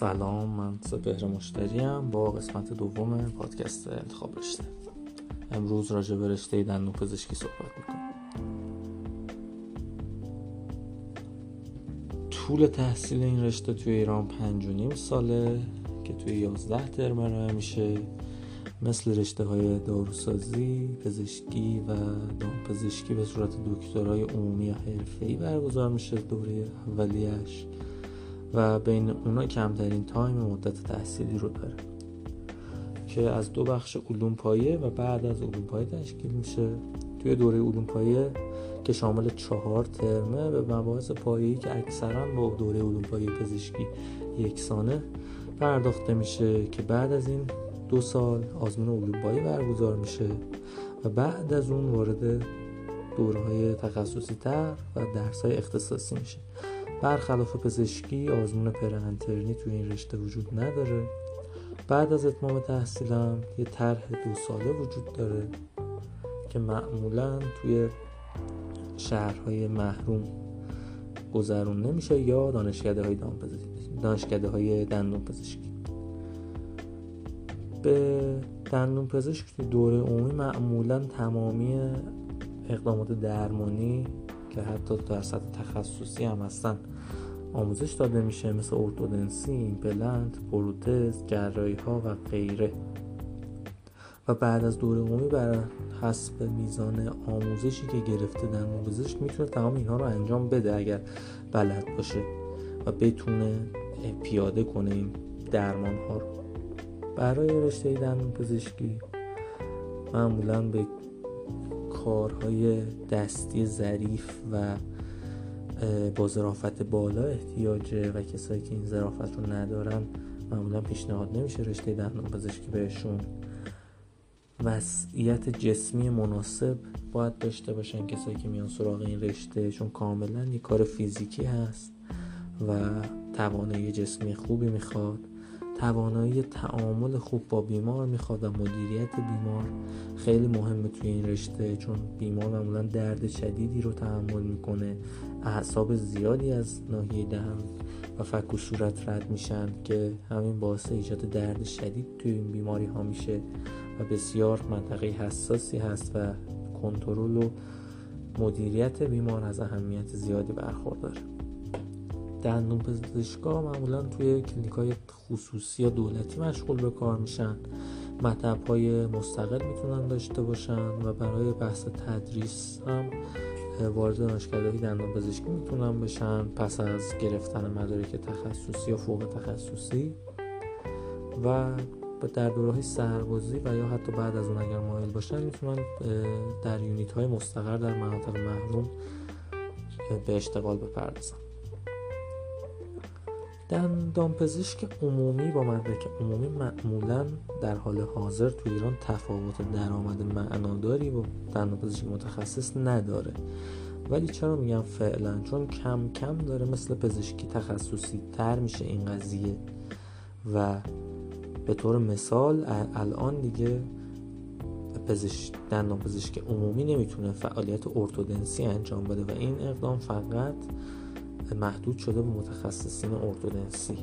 سلام من سپهر مشتریم با قسمت دوم پادکست انتخاب رشته امروز راجع به رشته دندون پزشکی صحبت می‌کنم طول تحصیل این رشته توی ایران پنج و نیم ساله که توی یازده ترم ارائه میشه. مثل رشته های داروسازی، پزشکی و دامپزشکی به صورت دکترای عمومی یا حرفه‌ای برگزار میشه. دوره اولیش و بین اونا کمترین تایم مدت تحصیلی رو داره که از دو بخش علوم پایه و بعد از علوم پایه تشکیل میشه. توی دوره علوم پایه که شامل چهار ترمه به مباحث پایه‌ای که اکثرا با دوره علوم پایه پزشکی یکسانه پرداخته میشه که بعد از این دو سال آزمون علوم پایه برگزار میشه و بعد از اون وارد دوره های تخصصی تر و درس های اختصاصی میشه. برخلاف پزشکی آزمون پرانترنی توی این رشته وجود نداره. بعد از اتمام تحصیلم یه طرح دو ساله وجود داره که معمولا توی شهرهای محروم گذرون نمیشه یا دانشکده های دانشکده های دندون پزشکی به دندون پزشک دوره عمومی معمولا تمامی اقدامات درمانی که حتی در سطح تخصصی هم هستن آموزش داده میشه مثل ارتودنسی، ایمپلنت، پروتز، جراحی ها و غیره. و بعد از دوره عمومی بر حسب میزان آموزشی که گرفته در پزشک می‌تونه تمام اینها رو انجام بده اگر بلد باشه و بتونه پیاده کنه این درمان ها رو. برای رشته دندون پزشکی معمولا به کارهای دستی ظریف و با ظرافت بالا احتیاجه و کسایی که این ظرافت رو ندارن معمولا پیشنهاد نمیشه رشته دندون پزشکی بهشون. وضعیت جسمی مناسب باید داشته باشن کسایی که میان سراغ این رشته چون کاملا یک کار فیزیکی هست و توانایی جسمی خوبی می‌خواد. توانایی تعامل خوب با بیمار می‌خواد و مدیریت بیمار خیلی مهمه توی این رشته چون بیمار معمولا درد شدیدی رو تحمل می‌کنه اعصاب زیادی از ناحیه دهن و فک و صورت رد میشن که همین باعث ایجاد درد شدید توی این بیماری ها میشه و بسیار منطقه حساسی هست و کنترل و مدیریت بیمار از اهمیت زیادی برخورداره. دندون پزشکا معمولا توی کلینیک های خصوصی یا دولتی مشغول به کار میشن. مطب های مستقل می‌تونن داشته باشن و برای بحث تدریس هم وارد دانشکده دندان پزشکی می‌تونن بشن. پس از گرفتن مدارک تخصصی یا فوق تخصصی و در دوره سربازی و یا حتی بعد از اون اگر مایل باشن می‌تونن در یونیت های مستقر در مناطق محروم به اشتغال بپردازن. دندانپزشک عمومی با مدرک عمومی معمولا در حال حاضر تو ایران تفاوت درآمد معناداری با دندانپزشک متخصص نداره. ولی چرا میگم فعلا؟ چون کم کم داره مثل پزشکی تخصصی تر میشه این قضیه. و به طور مثال الان دیگه پزشک دندان پزشک عمومی نمی‌تونه فعالیت ارتودنسی انجام بده و این اقدام فقط محدود شده به متخصصین ارتودنسی.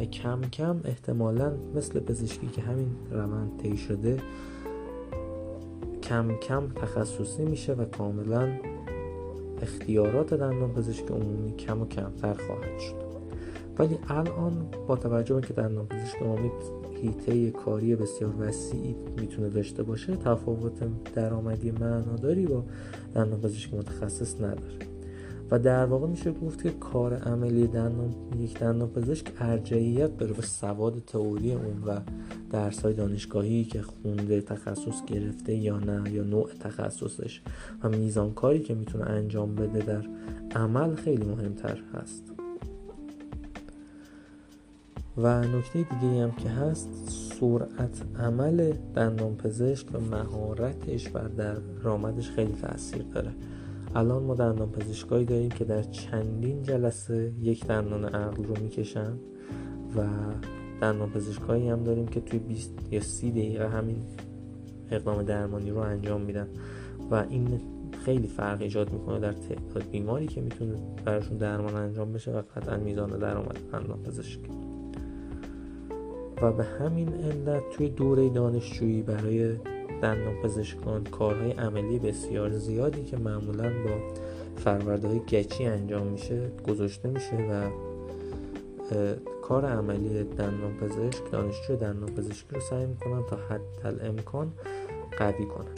و کم کم احتمالا مثل پزشکی که همین روند طی شده کم کم تخصصی میشه و کاملا اختیارات دندان پزشک عمومی کم و کمتر خواهد شد. ولی الان با توجه به که دندان پزشک عمومی هیته کاری بسیار وسیعی می‌تونه داشته باشه تفاوت درآمدی معناداری با دندان پزشک متخصص نداره. و در واقع میشه گفت که کار عملی دندان یک دندان پزشک ارجعیت داره به سواد تئوری اون و درس های دانشگاهی که خونده تخصص گرفته یا نه یا نوع تخصصش و میزان کاری که می‌تونه انجام بده در عمل خیلی مهمتر هست. و نکته دیگه هم که هست سرعت عمل دندان پزشک و مهارتش و در رامدش خیلی تاثیر داره. الان ما دندان پزشکایی داریم که در چندین جلسه یک دندان عقل رو می‌کشن و دندان پزشکایی هم داریم که توی 20 یا 30 دقیقه همین اقدام درمانی رو انجام میدن و این خیلی فرق ایجاد می‌کنه در تعداد بیماری که می‌تونه براشون درمان انجام بشه و قطعا میزان درآمد دندان پزشکی و به همین علت توی دوره دانشجویی برای دندان پزشکان کارهای عملی بسیار زیادی که معمولا با فرورده های گچی انجام میشه گذاشته میشه و کار عملی دندان پزشک دانشجو دندان پزشکی رو سعی می‌کنن تا حد امکان قوی کنن.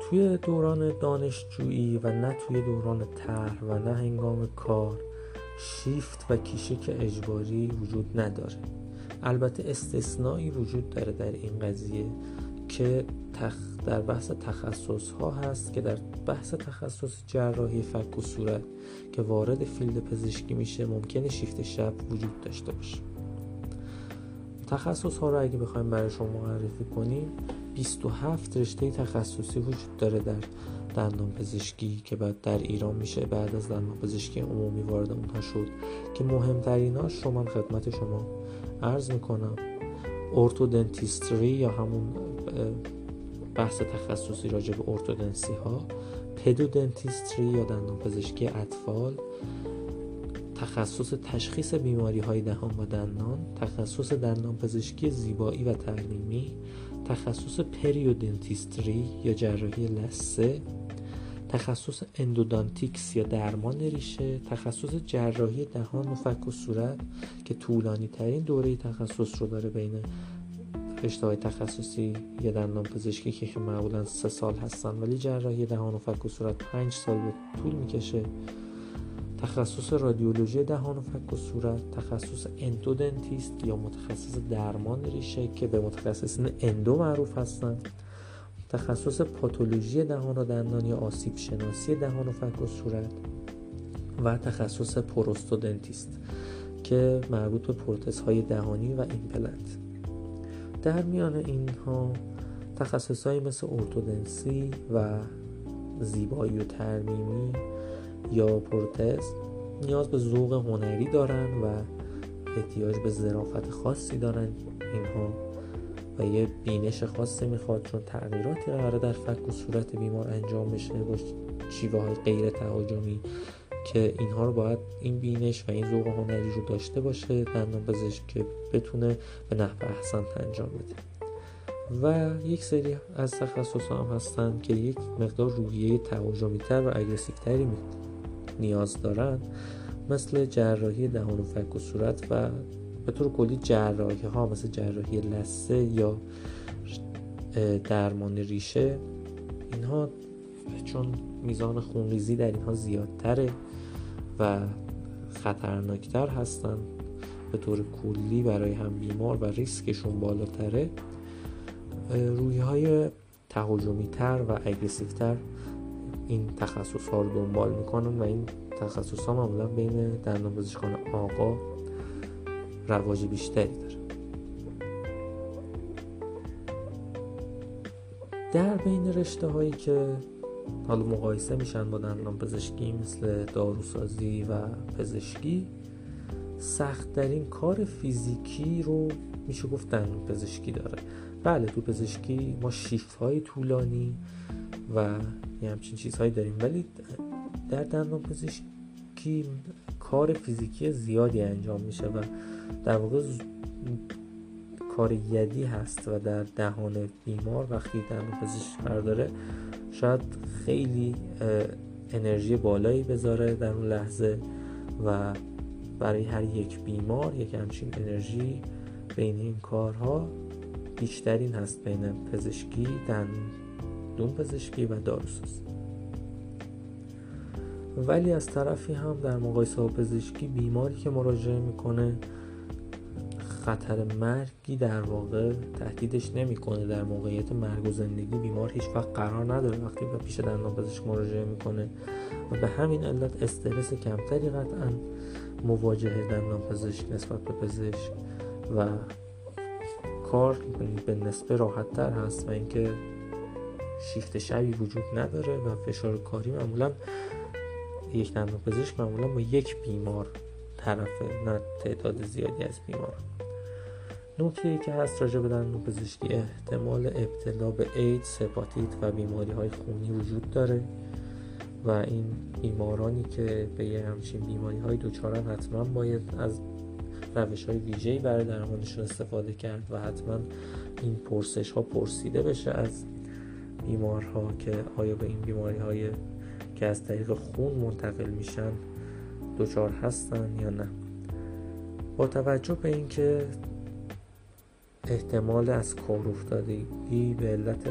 توی دوران دانشجویی و نه توی دوران طرح و نه هنگام کار شیفت و کیشک اجباری وجود نداره. البته استثنایی وجود داره در این قضیه که تخ در بحث تخصص ها هست که در بحث تخصص جراحی فک و صورت که وارد فیلد پزشکی میشه ممکنه شیفت شب وجود داشته باشه. تخصص ها رو اگه بخوایم برای شما معرفی کنیم 27 رشته تخصصی وجود داره در دندان پزشکی که بعد در ایران میشه بعد از دندان پزشکی عمومی وارد اونها شد. که مهمتریناش رو من خدمت شما عرض می‌کنم ارتودنتیستری یا همون بحث تخصصی راجع به ارتودنسی ها پدودنتیستری یا دندان پزشکی اطفال تخصص تشخیص بیماری های دهان و دندان تخصص دندان پزشکی زیبایی و ترمیمی تخصص periodontistry یا جراحی لثه تخصص endodontics یا درمان ریشه تخصص جراحی دهان و فک و صورت که طولانی ترین دوره تخصص رو داره بین رشته های تخصصی یا دندان پزشکی که معمولا سه سال هستن ولی جراحی دهان و فک و صورت پنج سال به طول می‌کشه. تخصص رادیولوژی دهان و فک و صورت تخصص endodontist یا متخصص درمان ریشه که به متخصصین endo معروف هستند تخصص پاتولوژی دهان و دندان یا آسیب شناسی دهان و فک و صورت و تخصص prosthodontist که مربوط به پروتز های دهانی و ایمپلنت. در میان اینها تخصص های مثل ارتودنسی و زیبایی و ترمیمی یا پروتز نیاز به ذوق هنری دارن و احتیاج به ظرافت خاصی دارن. اینها و یه بینش خاصی می‌خواد چون تغییراتی قراره در فک و صورت بیمار انجام بشه با شیوه های غیر تهاجمی که اینها رو باید این بینش و این ذوق هنری رو داشته باشه دندان پزشک که بتونه به نحو احسن انجام بده. و یک سری از تخصص هم هستن که یک مقدار روحیه تهاجمی تر و اگرسیو تری نیاز دارن مثل جراحی دهان و فک و صورت و به طور کلی جراحی ها مثل جراحی لسه یا درمان ریشه اینها چون میزان خونریزی در اینها زیادتره و خطرناکتر هستن به طور کلی برای هم بیمار و ریسکشون بالاتره. روی های تهاجمی تر و اگریسیو تر این تخصص ها رو دنبال می‌کنن و این تخصص ها معمولا بین دندان پزشکان آقا رواج بیشتری داره. در بین رشته هایی که حالا مقایسه میشن با دندان پزشکی مثل داروسازی و پزشکی سخت این کار فیزیکی رو میشه گفت دندان پزشکی داره. بله تو پزشکی ما شیفت های طولانی و یه همچین چیزهایی داریم ولی در دندان پزشکی کار فیزیکی زیادی انجام میشه و در واقع کار یدی هست و در دهان بیمار وقتی دندان پزشک برداره شاید خیلی انرژی بالایی بذاره در اون لحظه و برای هر یک بیمار یک همچین انرژی بین این کارها بیشترین هست بین پزشکی دندون پزشکی و داروسازی ولی از طرفی هم در مقایسه با پزشکی بیماری که مراجعه می‌کنه خطر مرگی در واقع تهدیدش نمی‌کنه. در موقعیت مرگ و زندگی بیمار هیچ وقت قرار نداره وقتی به پیش دندان پزشک مراجعه می‌کنه و به همین علت استرس کمتری قطعا مواجهه دندان پزشک نسبت به پزشک و کار به نسبه راحت تر هست و اینکه شیفت شبی وجود نداره و فشار کاری معمولا یک دندان پزشک معمولا با یک بیمار طرفه نه تعداد زیادی از بیمار. نکته ای که هست راجع به دندون پزشکی احتمال ابتلا به اید، سپاتیت و بیماری های خونی وجود داره و این بیمارانی که به یه همچین بیماری های دوچارن حتما باید از روش های ویژه‌ای برای درمانشون استفاده کرد و حتما این پرسش ها پرسیده بشه از بیمارها که آیا به این بیماری های که از طریق خون منتقل میشن دچار هستن یا نه. با توجه به اینکه احتمال از کار افتادگی به علت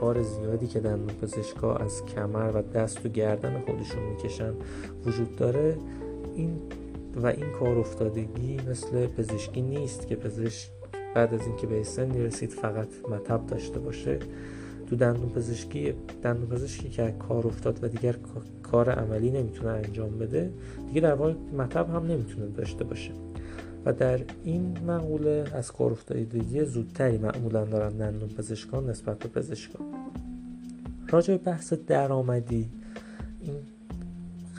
کار زیادی که دندون پزشکا از کمر و دست و گردن خودشون می‌کشن وجود داره این و این کار افتادگی مثل پزشکی نیست که پزشک بعد از اینکه به سنی رسید فقط مطب داشته باشه. تو دندون پزشکی دندون پزشکی که کار افتاد و دیگر کار عملی نمی‌تونه انجام بده دیگه در واقع مطب هم نمی‌تونه داشته باشه. و در این مقوله از کار افتادگی زودتری معمولا دارن دندون پزشکان نسبت به پزشکان. راجع به بحث درآمدی این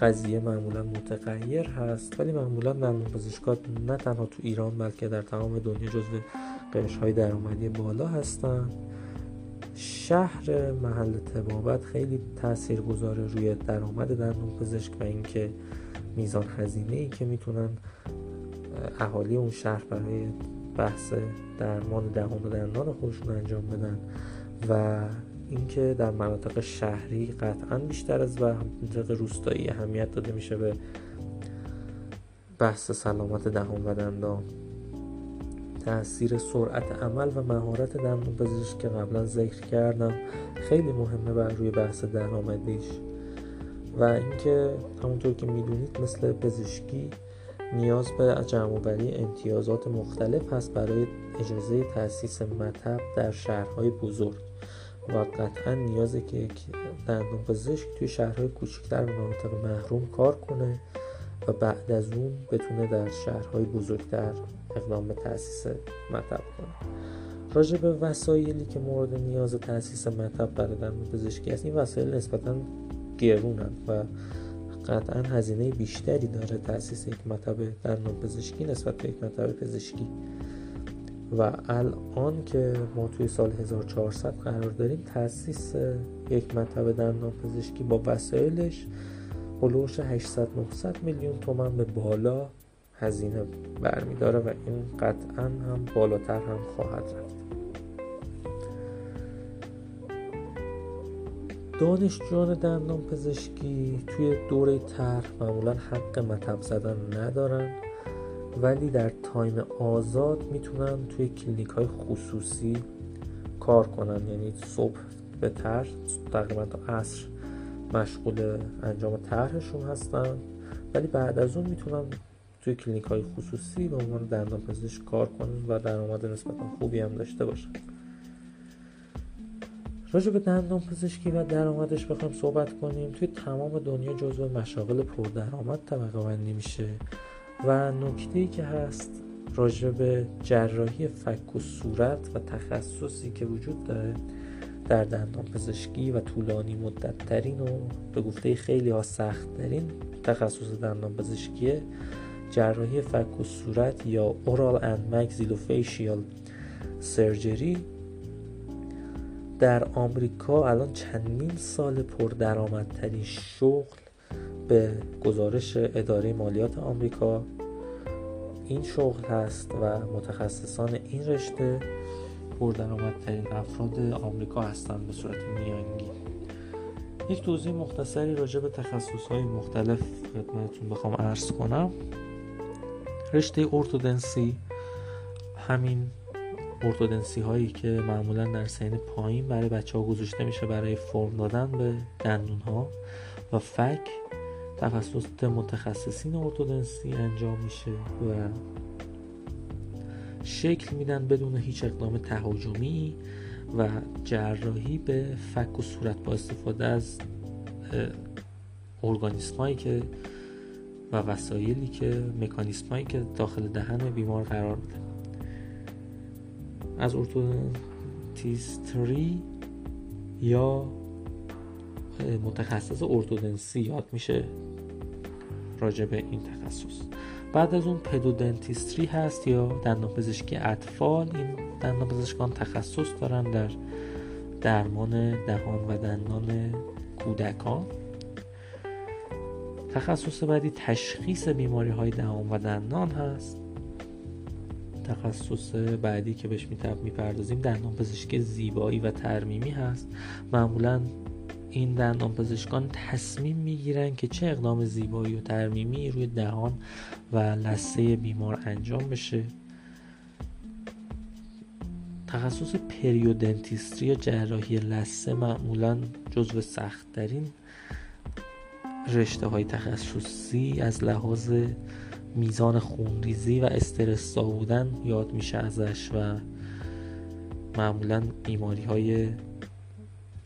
قضیه معمولا متغیر هست ولی معمولا دندون پزشکان نه تنها تو ایران بلکه در تمام دنیا جزو قش های درآمدی بالا هستن. شهر محل تبابت خیلی تأثیر گذاره روی درآمد دندون پزشک و اینکه میزان هزینه ای که می‌تونن اهالی اون شهر برای بحث درمان دهان و دندان خودشون انجام بدن و اینکه در مناطق شهری قطعا بیشتر از و مناطق روستایی اهمیت داده میشه به بحث سلامت دهان و دندان. تاثیر سرعت عمل و مهارت دندون پزشک که قبلا ذکر کردم خیلی مهمه بر روی بحث درآمدیش. و اینکه همونطور که می‌دونید مثل پزشکی نیاز به جمعآوری امتیازات مختلف هست برای اجازه تأسیس مطب در شهرهای بزرگ. و قطعا نیازه که یک دندون پزشک توی شهرهای کوچکتر و مناطق محروم کار کنه و بعد از اون بتونه در شهرهای بزرگتر اقدام به تأسیس مطب کنه. راجع به وسایلی که مورد نیاز تأسیس مطب برای دندون پزشکی است این وسایل نسبتا گرونن و قطعا هزینه بیشتری داره تأسیس یک مطب دندان پزشکی نسبت به یک مطب پزشکی. و الان که ما توی سال 1400 قرار داریم تأسیس یک مطب دندان پزشکی با وسایلش هلوش 800 900 میلیون تومن به بالا هزینه برمیداره و این قطعا هم بالاتر هم خواهد رفت. دانشجویان دندان پزشکی توی دوره طرح معمولا حق مطب زدن ندارن ولی در time آزاد می‌تونن توی کلینیک های خصوصی کار کنن. یعنی صبح به طرح تقریبا تا عصر مشغول انجام طرحشون هستن. ولی بعد از اون می‌تونن توی کلینیک های خصوصی به عنوان دندان پزشک کار کنن و درآمد نسبتا خوبی هم داشته باشن. راجع به دندان پزشکی و درآمدش بخوایم صحبت کنیم. توی تمام دنیا جزو مشاغل پردرآمد طبقه بندی میشه. و نکته که هست راجع به جراحی فک و صورت و تخصصی که وجود داره در دندان پزشکی و طولانی مدت ترین و به گفته خیلی ها سخت ترین تخصص دندان پزشکیه جراحی فک و صورت یا اورال اند مگزیلوفیشیال سرجری در آمریکا الان چندین سال پردرآمدترین شغل به گزارش اداره مالیات آمریکا این شغل هست و متخصصان این رشته پردرآمدترین افراد آمریکا هستند به صورت میانگین. یک توضیح مختصری راجع به تخصص های مختلف خدمتتون بخوام عرض کنم. رشته ارتودنسی همین ارتودنسی هایی که معمولا در سین پایین برای بچه ها گذاشته میشه برای فرم دادن به دندون ها و فک تخصص متخصصین ارتودنسی انجام میشه و شکل میدن بدون هیچ اقدام تهاجمی و جراحی به فک و صورت با استفاده از ارگانیسم هایی که و وسایلی که مکانیسم هایی که داخل دهن بیمار قرار میده. از ارتودنتیستری یا متخصص ارتودنسی یاد میشه راجع به این تخصص. بعد از اون پدودنتیستری هست یا دندان پزشکی اطفال این دندان پزشکان تخصص دارن در درمان دهان و دندان کودکان. تخصص بعدی تشخیص بیماری های دهان و دندان هست. تخصص بعدی که بهش می‌پردازیم دندان پزشکی زیبایی و ترمیمی هست. معمولا این دندان پزشکان تصمیم می‌گیرن که چه اقدام زیبایی و ترمیمی روی دهان و لثه بیمار انجام بشه. تخصص پریودنتیستری یا جراحی لثه معمولا جزو سختترین رشته های تخصصی از لحاظ میزان خونریزی و استرس بودن یاد میشه ازش و معمولا بیماری های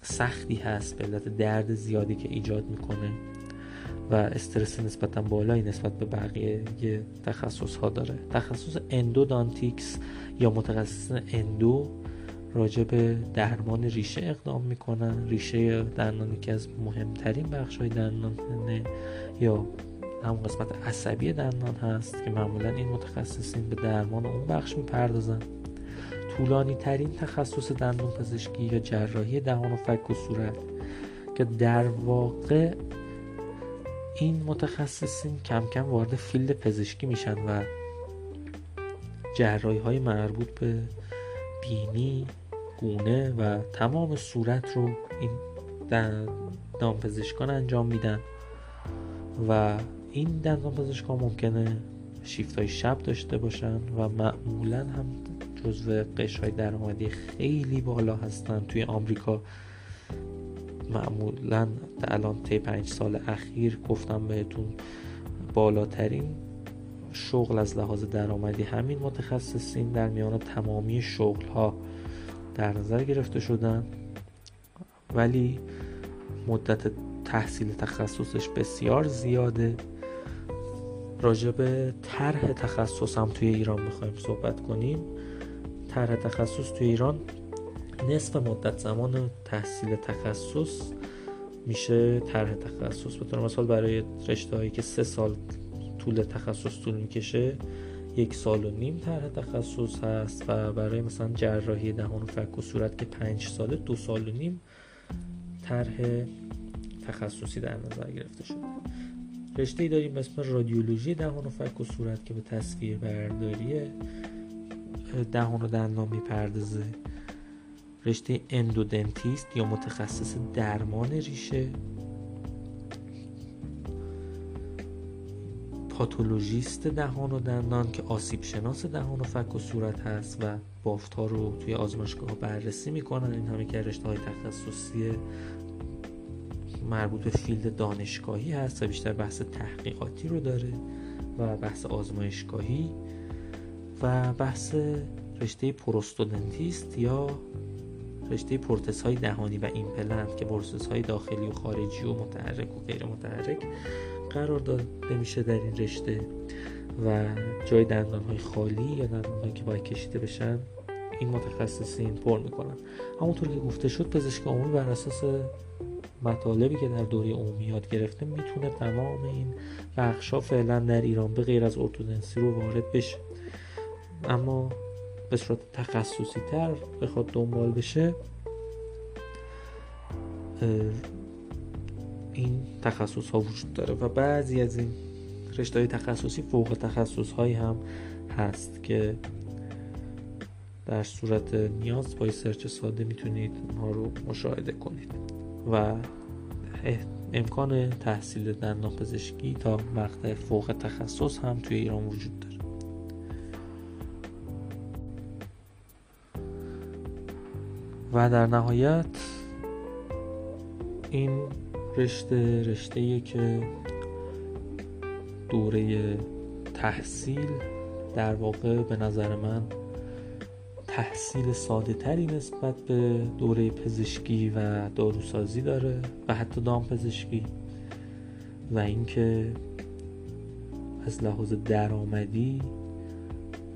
سختی هست به علت درد زیادی که ایجاد می‌کنه و استرس نسبتا بالایی نسبت به بقیه تخصص ها داره. تخصص endodontics یا متخصص endo راجع به درمان ریشه اقدام می‌کنن. ریشه دندان که از مهمترین بخش های دندانه یا همون قسمت عصبی دندان هست که معمولا این متخصصین به درمان اون بخش می‌پردازن. طولانی ترین تخصص دندون پزشکی یا جراحی دهان و فک و صورت که در واقع این متخصصین کم کم وارد فیلد پزشکی میشن و جراحی های مربوط به بینی گونه و تمام صورت رو این دندان پزشکان انجام میدن و این دندان پزشکان ممکنه شیفت های شب داشته باشن و معمولا هم جزو قشر درآمدی خیلی بالا هستن توی آمریکا. معمولا الان طی پنج سال اخیر گفتم بهتون بالاترین شغل از لحاظ درآمدی همین متخصصین در میان تمامی شغل ها در نظر گرفته شدن. ولی مدت تحصیل تخصصش بسیار زیاده. راجع به طرح تخصص هم توی ایران می‌خوایم صحبت کنیم. طرح تخصص توی ایران نصف مدت زمان تحصیل تخصص میشه طرح تخصص. به مثال برای رشته هایی که سه سال طول تخصص طول می‌کشه یک سال و نیم طرح تخصص هست و برای مثلا جراحی دهان و فک و صورت که پنج ساله دو سال و نیم طرح تخصصی در نظر گرفته شده. رشته ای داریم اسم رادیولوژی دهان و فک و صورت که به تصویر برداری دهان و دندان می‌پردازه. رشته endodontist یا متخصص درمان ریشه. پاتولوژیست دهان و دندان که آسیب شناس دهان و فک و صورت هست و بافت ها رو توی آزمایشگاه بررسی می‌کنن. این همه که رشته های تخصصی مربوط به field دانشگاهی هست و بیشتر بحث تحقیقاتی رو داره و بحث آزمایشگاهی. و بحث رشته prosthodontist یا رشته پروتز های دهانی و ایمپلنت که پروتز های داخلی و خارجی و متحرک و غیر متحرک قرار داده میشه در این رشته و جای دندان های خالی یا دندان که باید کشیده بشن این متخصصین پر می‌کنن. همونطور که گفته شد پزشک عمومی بر اساس مطالبی که در دوره عمومی یاد گرفته می‌تونه تمام این بخش ها فعلا در ایران به غیر از ارتودنسی رو وارد بشه. اما به صورت تخصصی تر بخواد دنبال بشه این تخصص ها وجود داره و بعضی از این رشته های تخصصی فوق تخصص هایی هم هست که در صورت نیاز با سرچ ساده می‌تونید اونها رو مشاهده کنید و امکان تحصیل دندان پزشکی تا مقطع فوق تخصص هم توی ایران وجود داره. و در نهایت این رشته رشته که دوره تحصیل در واقع به نظر من تحصیل ساده تری نسبت به دوره پزشکی و داروسازی داره و حتی دام پزشکی و اینکه از لحاظ درآمدی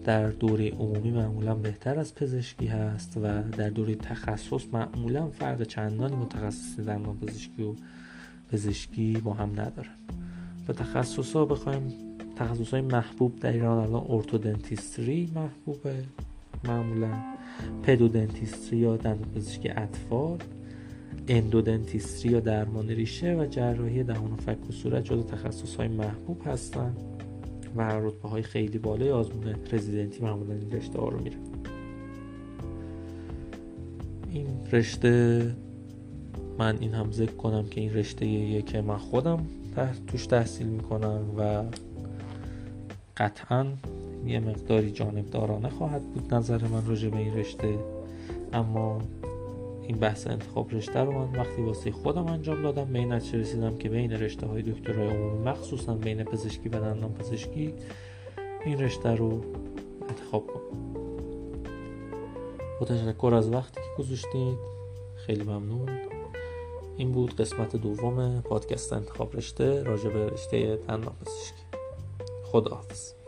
در دوره عمومی معمولا بهتر از پزشکی هست و در دوره تخصص معمولا فرق چندانی متخصص دندان پزشکی و پزشکی با هم ندارن به تخصص ها بخوایم تخصص های محبوب در ایران الان ارتودنتیستری محبوبه. معمولا پدودنتیستری یا دندان پزشکی اطفال اندودنتیستری یا درمان ریشه و جراحی دهان و فک و صورت جز تخصص های محبوب هستن. و رتبه های خیلی بالای آزمون رزیدنتی معمولا این رشته ها رو میره. این رشته من این هم ذکر کنم که این رشته یه که من خودم توش تحصیل می‌کنم و قطعا یه مقداری جانبدارانه خواهد بود نظر من راجع به این رشته. اما این بحث انتخاب رشته رو من وقتی واسه خودم انجام دادم به این نتیجه رسیدم که بین رشته های دکترای عمومی مخصوصا بین پزشکی و دندان پزشکی این رشته رو انتخاب کنم. با تشکر از وقتی که گذاشتید. خیلی ممنون. این بود قسمت دوم پادکست انتخاب رشته راجع به رشته دندان پزشکی. خداحافظ.